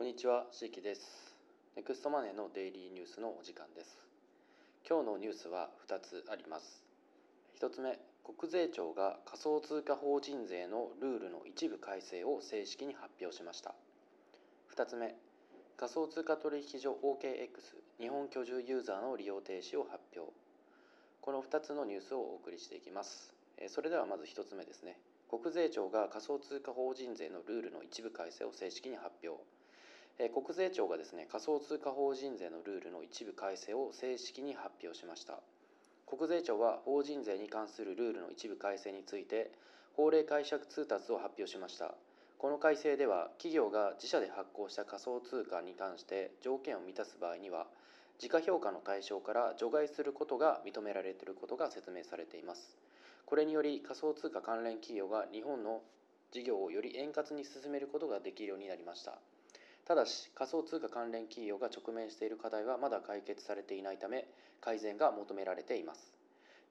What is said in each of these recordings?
こんにちは、しきです。ネクストマネーのデイリーニュースのお時間です。今日のニュースは2つあります。1つ目、国税庁が仮想通貨法人税のルールの一部改正を正式に発表しました。2つ目、仮想通貨取引所 OKX 日本居住ユーザーの利用停止を発表。この2つのニュースをお送りしていきます。それではまず1つ目ですね。国税庁が仮想通貨法人税のルールの一部改正を正式に発表。国税庁がですね仮想通貨法人税のルールの一部改正を正式に発表しました。国税庁は法人税に関するルールの一部改正について法令解釈通達を発表しました。この改正では企業が自社で発行した仮想通貨に関して条件を満たす場合には時価評価の対象から除外することが認められていることが説明されています。これにより仮想通貨関連企業が日本の事業をより円滑に進めることができるようになりました。ただし仮想通貨関連企業が直面している課題はまだ解決されていないため改善が求められています。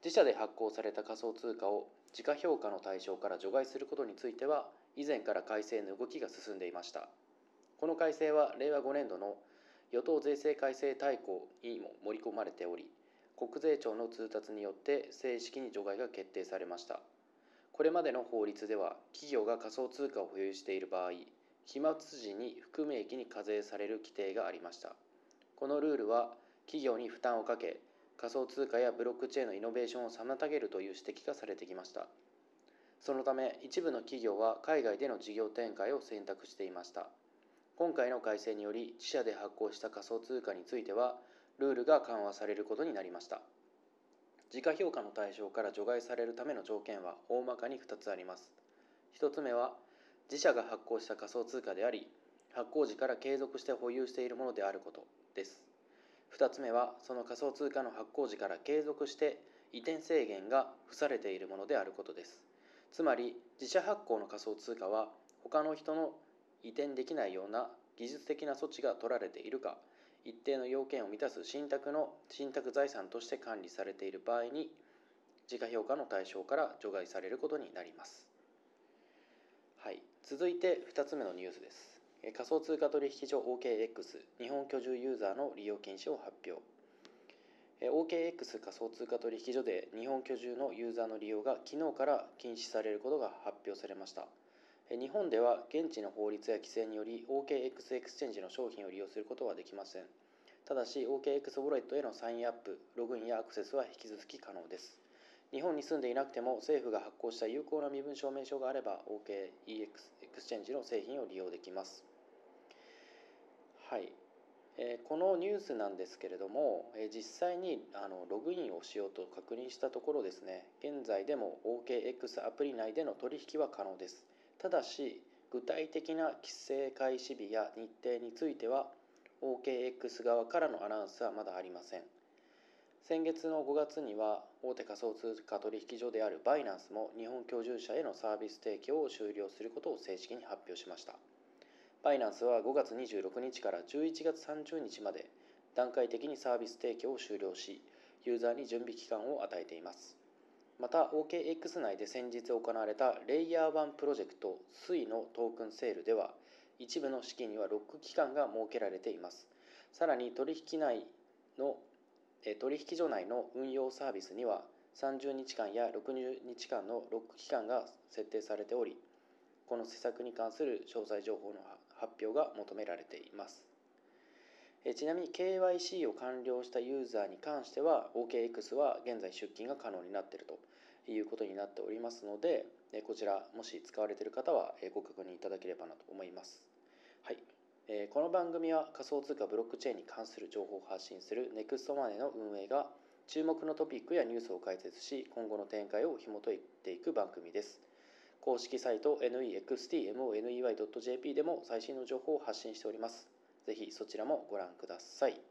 自社で発行された仮想通貨を時価評価の対象から除外することについては以前から改正の動きが進んでいました。この改正は令和5年度の与党税制改正大綱にも盛り込まれており国税庁の通達によって正式に除外が決定されました。これまでの法律では企業が仮想通貨を保有している場合期末時に含み益に課税される規定がありました。このルールは企業に負担をかけ仮想通貨やブロックチェーンのイノベーションを妨げるという指摘がされてきました。そのため一部の企業は海外での事業展開を選択していました。今回の改正により自社で発行した仮想通貨についてはルールが緩和されることになりました。時価評価の対象から除外されるための条件は大まかに2つあります。1つ目は自社が発行した仮想通貨であり発行時から継続して保有しているものであることです。2つ目はその仮想通貨の発行時から継続して移転制限が付されているものであることです。つまり自社発行の仮想通貨は他の人の移転できないような技術的な措置が取られているか一定の要件を満たす信託の信託財産として管理されている場合に時価評価の対象から除外されることになります、続いて2つ目のニュースです。仮想通貨取引所 OKX 日本居住ユーザーの利用禁止を発表。OKX 仮想通貨取引所で日本居住のユーザーの利用が昨日から禁止されることが発表されました。日本では現地の法律や規制により OKX エクスチェンジの商品を利用することはできません。ただし OKX ウォレットへのサインアップ、ログインやアクセスは引き続き可能です。日本に住んでいなくても政府が発行した有効な身分証明書があれば OKX エクスチェンジの製品を利用できます。はい、えーこのニュースなんですけれども、えー実際にあのログインをしようと確認したところですね現在でも OKX アプリ内での取引は可能です。ただし具体的な規制開始日や日程については OKX 側からのアナウンスはまだありません。先月の5月には大手仮想通貨取引所であるバイナンスも日本居住者へのサービス提供を終了することを正式に発表しました。バイナンスは5月26日から11月30日まで段階的にサービス提供を終了しユーザーに準備期間を与えています。また OKX 内で先日行われたレイヤー1プロジェクト SUI のトークンセールでは一部の資金にはロック期間が設けられています。さらに取引内の取引所内の運用サービスには30日間や60日間のロック期間が設定されておりこの施策に関する詳細情報の発表が求められています。ちなみに KYC を完了したユーザーに関しては OKX は現在出金が可能になっているということになっておりますのでこちらもし使われている方はご確認いただければなと思います。えこの番組は仮想通貨ブロックチェーンに関する情報を発信する NEXT マネーの運営が注目のトピックやニュースを解説し今後の展開を紐解いていく番組です。公式サイト nextmoney.jp でも最新の情報を発信しております。ぜひそちらもご覧ください。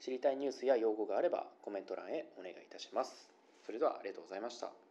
知りたいニュースや用語があればコメント欄へお願いいたします。それではありがとうございました。